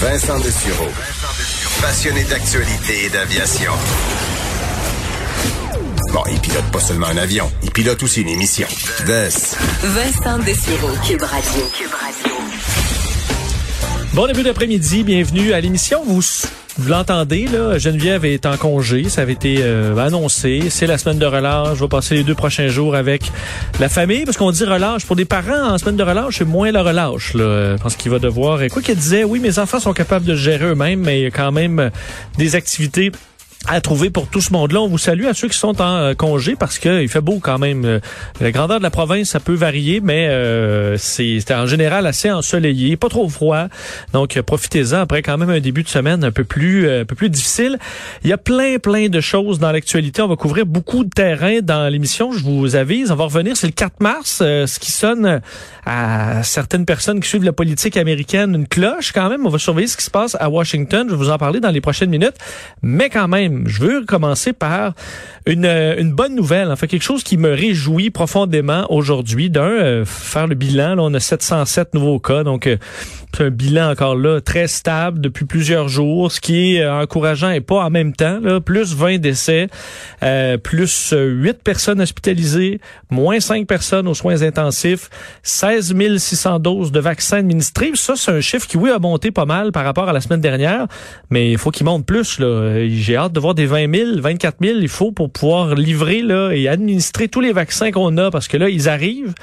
Vincent Dessureau. Passionné d'actualité et d'aviation. Bon, il pilote pas seulement un avion, il pilote aussi une émission. Vincent Dessureau, Cube Radio. Cube Radio. Bon début d'après-midi, bienvenue à l'émission. Vous, vous l'entendez, là, Geneviève est en congé, ça avait été euh, annoncé. C'est la semaine de relâche. Je vais passer les deux prochains jours avec la famille, parce qu'on dit relâche. Pour des parents, en semaine de relâche, c'est moins la relâche. Là, parce qu'il va devoir... Quoi qu'il disait, oui, mes enfants sont capables de gérer eux-mêmes, mais il y a quand même des activités à trouver pour tout ce monde-là. On vous salue à ceux qui sont en euh, congé parce qu'il fait beau quand même. Euh, la grandeur de la province, ça peut varier, mais euh, c'est en général assez ensoleillé, pas trop froid. Donc profitez-en après quand même un début de semaine un peu plus un peu plus difficile. Il y a plein plein de choses dans l'actualité. On va couvrir beaucoup de terrain dans l'émission. Je vous avise, on va revenir. C'est le 4 mars, ce qui sonne à certaines personnes qui suivent la politique américaine une cloche quand même. On va surveiller ce qui se passe à Washington. Je vais vous en parler dans les prochaines minutes, mais quand même je veux commencer par une, une bonne nouvelle, enfin quelque chose qui me réjouit profondément aujourd'hui. D'un, euh, faire le bilan, là, on a 707 nouveaux cas, donc euh, un bilan encore là très stable depuis plusieurs jours, ce qui est euh, encourageant et pas en même temps. Là, plus 20 décès, plus 8 personnes hospitalisées, moins 5 personnes aux soins intensifs, 16 600 doses de vaccins administrés. Ça, c'est un chiffre qui, oui, a monté pas mal par rapport à la semaine dernière, mais il faut qu'il monte plus. J'ai hâte de voir des 20 000, 24 000, il faut pour pouvoir livrer là, et administrer tous les vaccins qu'on a, parce que là, ils arrivent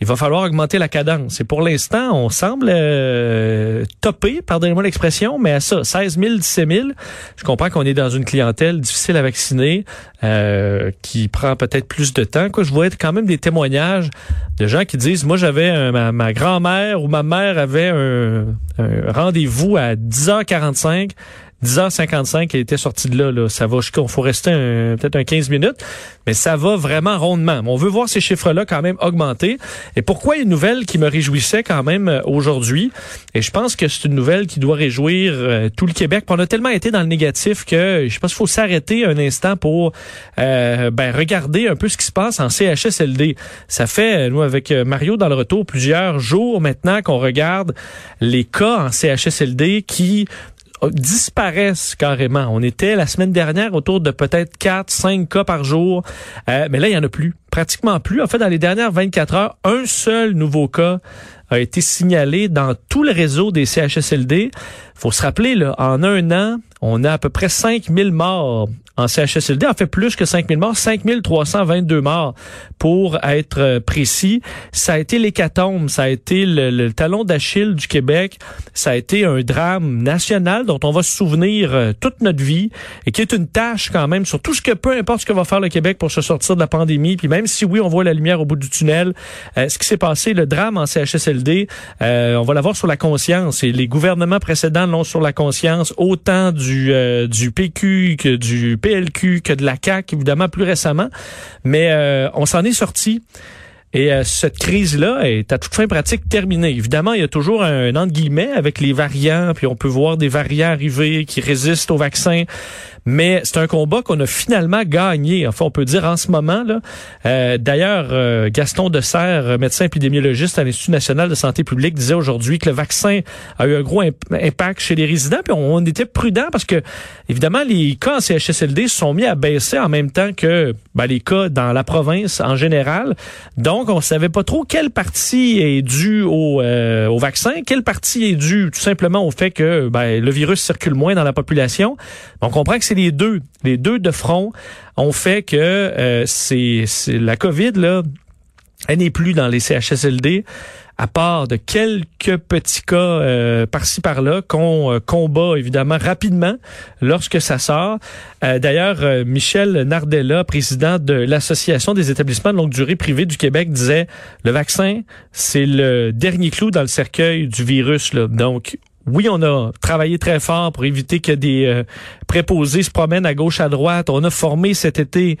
il va falloir augmenter la cadence. Et pour l'instant, on semble euh, topper, pardonnez-moi l'expression, mais à ça, 16 000, 17 000. Je comprends qu'on est dans une clientèle difficile à vacciner, euh, qui prend peut-être plus de temps. Quoi, je vois quand même des témoignages de gens qui disent, moi j'avais ma, ma grand-mère ou ma mère avait un, un rendez-vous à 10h45 10h55, elle était sortie de là. là. Ça va jusqu'à, faut rester peut-être un 15 minutes, mais ça va vraiment rondement. On veut voir ces chiffres-là quand même augmenter. Et pourquoi une nouvelle qui me réjouissait quand même euh, aujourd'hui? Et je pense que c'est une nouvelle qui doit réjouir euh, tout le Québec. on a tellement été dans le négatif que je pense qu'il faut s'arrêter un instant pour euh, ben, regarder un peu ce qui se passe en CHSLD. Ça fait, nous, avec Mario dans le retour, plusieurs jours maintenant qu'on regarde les cas en CHSLD qui disparaissent carrément. On était la semaine dernière autour de peut-être 4, 5 cas par jour, euh, mais là, il y en a plus, pratiquement plus. En fait, dans les dernières 24 heures, un seul nouveau cas a été signalé dans tout le réseau des CHSLD. faut se rappeler, là, en un an, on a à peu près 5000 morts en CHSLD, en fait plus que 5000 morts, 5322 morts pour être euh, précis. Ça a été l'hécatombe, ça a été le, talon d'Achille du Québec, ça a été un drame national dont on va se souvenir euh, toute notre vie et qui est une tâche quand même sur tout ce que peu importe ce que va faire le Québec pour se sortir de la pandémie, puis même si oui, on voit la lumière au bout du tunnel, euh, ce qui s'est passé, le drame en CHSLD, on va l'avoir sur la conscience et les gouvernements précédents l'ont sur la conscience, autant du, du PQ que du PLQ que de la CAQ, évidemment, plus récemment. Mais euh, on s'en est sorti. Et euh, cette crise-là est à toute fin pratique terminée. Évidemment, il y a toujours un, entre guillemets avec les variants, puis on peut voir des variants arriver qui résistent au vaccin. Mais c'est un combat qu'on a finalement gagné. Enfin, on peut dire en ce moment. là. Euh, d'ailleurs, euh, Gaston Serre, médecin épidémiologiste à l'Institut national de santé publique, disait aujourd'hui que le vaccin a eu un gros impact chez les résidents. Puis on, était prudent parce que, évidemment, les cas en CHSLD se sont mis à baisser en même temps que ben, les cas dans la province en général. Donc, on savait pas trop quelle partie est due au, euh, au vaccin, quelle partie est due tout simplement au fait que ben, le virus circule moins dans la population. On comprend que c'est les deux, les deux de front ont fait que euh, c'est la COVID là, elle n'est plus dans les CHSLD à part de quelques petits cas euh, par-ci par-là qu'on euh, combat évidemment rapidement lorsque ça sort. D'ailleurs, Michel Nardella, président de l'Association des établissements de longue durée privés du Québec, disait le vaccin, c'est le dernier clou dans le cercueil du virus. Là. Donc, oui, on a travaillé très fort pour éviter que des préposés se promènent à gauche, à droite. On a formé cet été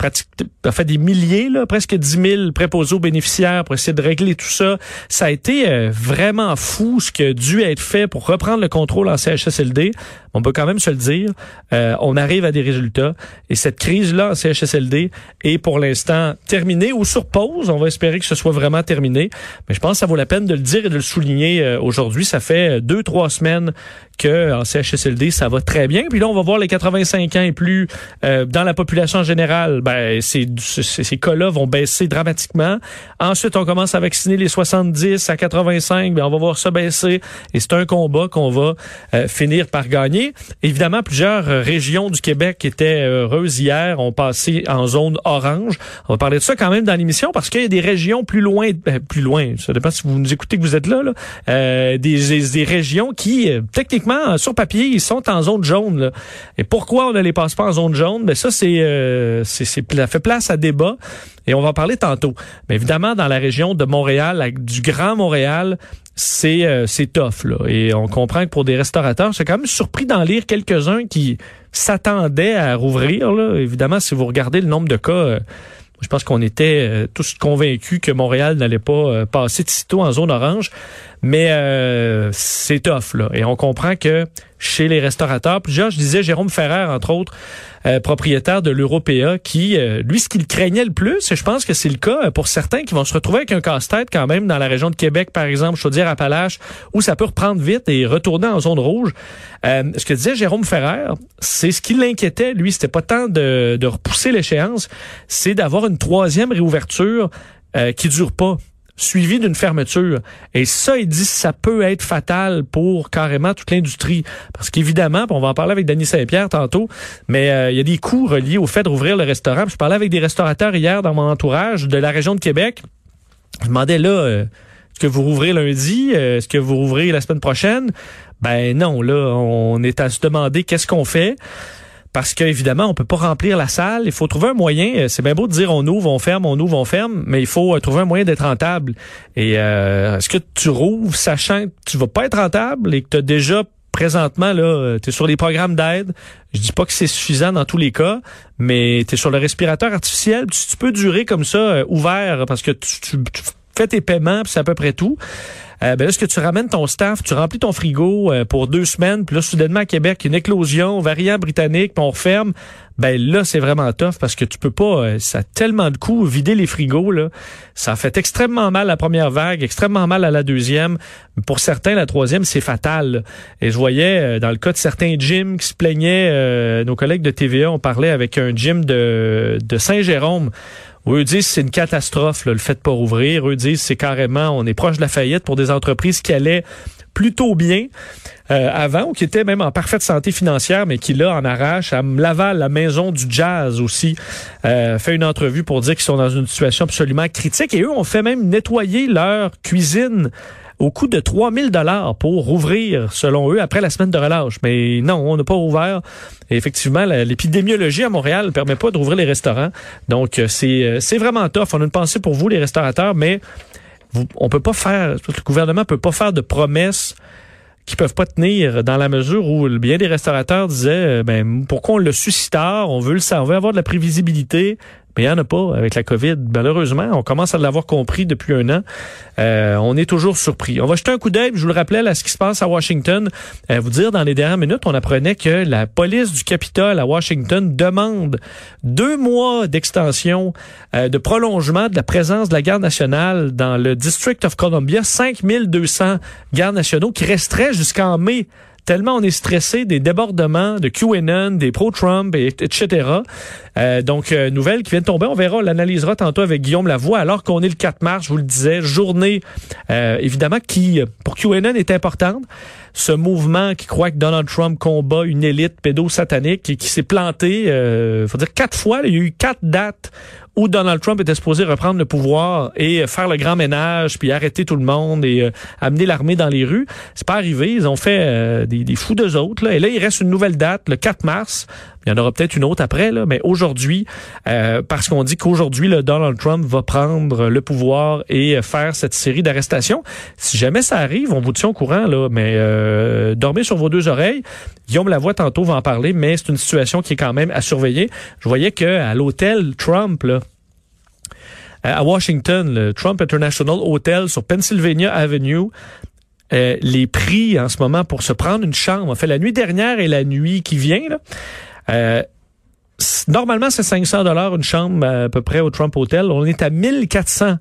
pratique, fait des milliers, là, presque 10 000 préposés aux bénéficiaires pour essayer de régler tout ça. Ça a été euh, vraiment fou ce qui a dû être fait pour reprendre le contrôle en CHSLD. On peut quand même se le dire. Euh, on arrive à des résultats. Et cette crise-là en CHSLD est pour l'instant terminée ou sur pause. On va espérer que ce soit vraiment terminé. Mais je pense que ça vaut la peine de le dire et de le souligner euh, aujourd'hui. Ça fait deux, trois semaines que en CHSLD, ça va très bien. Puis là, on va voir les 85 ans et plus euh, dans la population générale. Ben, ces, ces, cas-là vont baisser dramatiquement. Ensuite, on commence à vacciner les 70 à 85. Ben, on va voir ça baisser. Et c'est un combat qu'on va euh, finir par gagner. Évidemment, plusieurs euh, régions du Québec étaient heureuses hier ont passé en zone orange. On va parler de ça quand même dans l'émission parce qu'il y a des régions plus loin, plus loin. Ça dépend si vous nous écoutez que vous êtes là. là. des, des régions qui techniquement sur papier, ils sont en zone jaune. Et pourquoi on ne les passe pas en zone jaune? Ben ça, c'est, euh, c'est, ça fait place à débat. Et on va en parler tantôt. Mais évidemment, dans la région de Montréal, du Grand Montréal, c'est euh, c'est tough. Et on comprend que pour des restaurateurs, c'est quand même surpris d'en lire quelques-uns qui s'attendaient à rouvrir. Là. Évidemment, si vous regardez le nombre de cas. Euh, je pense qu'on était euh, tous convaincus que Montréal n'allait pas euh, passer de en zone orange. Mais euh, c'est tough, là. Et on comprend que chez les restaurateurs, plusieurs, je disais Jérôme Ferrer, entre autres, propriétaire de l'Européa, qui, lui, ce qu'il craignait le plus, et je pense que c'est le cas pour certains qui vont se retrouver avec un casse-tête quand même dans la région de Québec, par exemple, Chaudière-Appalaches, où ça peut reprendre vite et retourner en zone rouge. ce que disait Jérôme Ferrer, c'est ce qui l'inquiétait, lui, c'était pas tant de, de repousser l'échéance, c'est d'avoir une troisième réouverture euh, qui dure pas suivi d'une fermeture. Et ça, il dit, ça peut être fatal pour carrément toute l'industrie. Parce qu'évidemment, on va en parler avec Denis Saint-Pierre tantôt, mais euh, il y a des coûts reliés au fait de rouvrir le restaurant. je parlais avec des restaurateurs hier dans mon entourage de la région de Québec. Je demandais là, euh, est-ce que vous rouvrez lundi? Est-ce que vous rouvrez la semaine prochaine? Ben non, là, on est à se demander qu'est-ce qu'on fait parce qu'évidemment, on peut pas remplir la salle. Il faut trouver un moyen. Euh, c'est bien beau de dire on ouvre, on ferme, on ouvre, on ferme, mais il faut euh, trouver un moyen d'être rentable. Et euh, est-ce que tu rouvres sachant que tu vas pas être rentable et que tu as déjà présentement là, tu es sur les programmes d'aide? Je dis pas que c'est suffisant dans tous les cas, mais tu es sur le respirateur artificiel, tu, peux durer comme ça ouvert parce que tu, tu fais tes paiements, c'est à peu près tout. Euh, ben là, est-ce que tu ramènes ton staff, tu remplis ton frigo euh, pour deux semaines, puis là, soudainement, à Québec, une éclosion, variant britannique, puis on referme, ben là, c'est vraiment tough parce que tu peux pas, euh, ça a tellement de coûts, vider les frigos, là. Ça fait extrêmement mal la première vague, extrêmement mal à la deuxième. Pour certains, la troisième, c'est fatal. Et je voyais, dans le cas de certains gyms qui se plaignaient, nos collègues de TVA, on parlait avec un gym de, de Saint-Jérôme, eux disent c'est une catastrophe le fait de pas rouvrir. Eux disent c'est carrément on est proche de la faillite pour des entreprises qui allaient plutôt bien euh, avant ou qui étaient même en parfaite santé financière, mais qui là en arrache. À Laval, la maison du jazz aussi, euh, fait une entrevue pour dire qu'ils sont dans une situation absolument critique. Et eux ont fait même nettoyer leur cuisine au coût de 3000 dollars pour rouvrir, selon eux, après la semaine de relâche. Mais non, on n'a pas rouvert. Et effectivement, l'épidémiologie à Montréal ne permet pas d'ouvrir les restaurants. Donc, euh, c'est euh, c'est vraiment tough. On a une pensée pour vous, les restaurateurs, mais on peut pas faire, le gouvernement peut pas faire de promesses qui peuvent pas tenir dans la mesure où bien des restaurateurs disaient, euh, ben, pourquoi on le suscite tard, on veut le savoir, on veut avoir de la prévisibilité, mais il n'y en a pas avec la COVID. Malheureusement, on commence à l'avoir compris depuis un an. Euh, on est toujours surpris. On va jeter un coup d'œil, je vous le rappelais, à ce qui se passe à Washington. Euh, vous dire, dans les dernières minutes, on apprenait que la police du Capitole à Washington demande deux mois d'extension, euh, de prolongement de la présence de la garde nationale dans le District of Columbia. 5200 gardes nationaux qui resteraient jusqu'en mai tellement on est stressé des débordements de QAnon, des pro-Trump, etc. Euh, donc, euh, nouvelle qui vient de tomber. On verra, on l'analysera tantôt avec Guillaume Lavoie, alors qu'on est le 4 mars, je vous le disais, journée, euh, évidemment, qui, pour QAnon, est importante. Ce mouvement qui croit que Donald Trump combat une élite pédosatanique et qui s'est planté, euh, faut dire quatre fois, il y a eu quatre dates où Donald Trump était supposé reprendre le pouvoir et faire le grand ménage, puis arrêter tout le monde et euh, amener l'armée dans les rues. C'est pas arrivé. Ils ont fait euh, des, des, fous d'eux autres. Là. Et là, il reste une nouvelle date, le 4 mars. Il y en aura peut-être une autre après, là, mais aujourd'hui, euh, parce qu'on dit qu'aujourd'hui, le Donald Trump va prendre le pouvoir et faire cette série d'arrestations. Si jamais ça arrive, on vous tient au courant, là, mais euh, dormez sur vos deux oreilles. Guillaume Lavoie, tantôt, va en parler, mais c'est une situation qui est quand même à surveiller. Je voyais qu'à l'hôtel Trump, à Washington, le Trump International Hotel sur Pennsylvania Avenue, euh, les prix en ce moment pour se prendre une chambre, en fait, la nuit dernière et la nuit qui vient, euh, normalement, c'est 500 dollars une chambre à peu près au Trump Hotel. On est à 1400.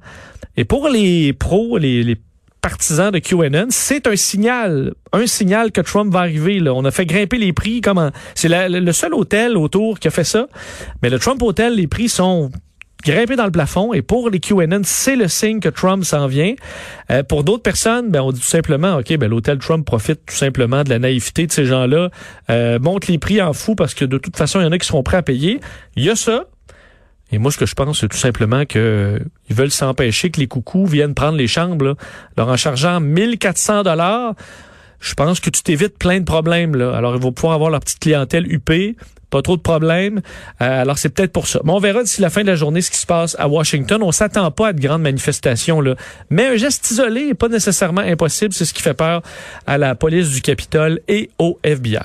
Et pour les pros, les, les partisans de QAnon, c'est un signal, un signal que Trump va arriver. Là. On a fait grimper les prix. Comment C'est le seul hôtel autour qui a fait ça. Mais le Trump Hotel, les prix sont grimper dans le plafond. Et pour les QAnon, c'est le signe que Trump s'en vient. Euh, pour d'autres personnes, ben, on dit tout simplement, OK, ben, l'hôtel Trump profite tout simplement de la naïveté de ces gens-là, euh, monte les prix en fou parce que de toute façon, il y en a qui seront prêts à payer. Il y a ça. Et moi, ce que je pense, c'est tout simplement que ils veulent s'empêcher que les coucous viennent prendre les chambres. Là. Alors, en chargeant 1400 dollars, je pense que tu t'évites plein de problèmes. Alors, ils vont pouvoir avoir leur petite clientèle UP, pas trop de problèmes. Euh, alors, c'est peut-être pour ça. Mais on verra d'ici la fin de la journée ce qui se passe à Washington. On s'attend pas à de grandes manifestations. Là. Mais un geste isolé n'est pas nécessairement impossible. C'est ce qui fait peur à la police du Capitole et au FBI.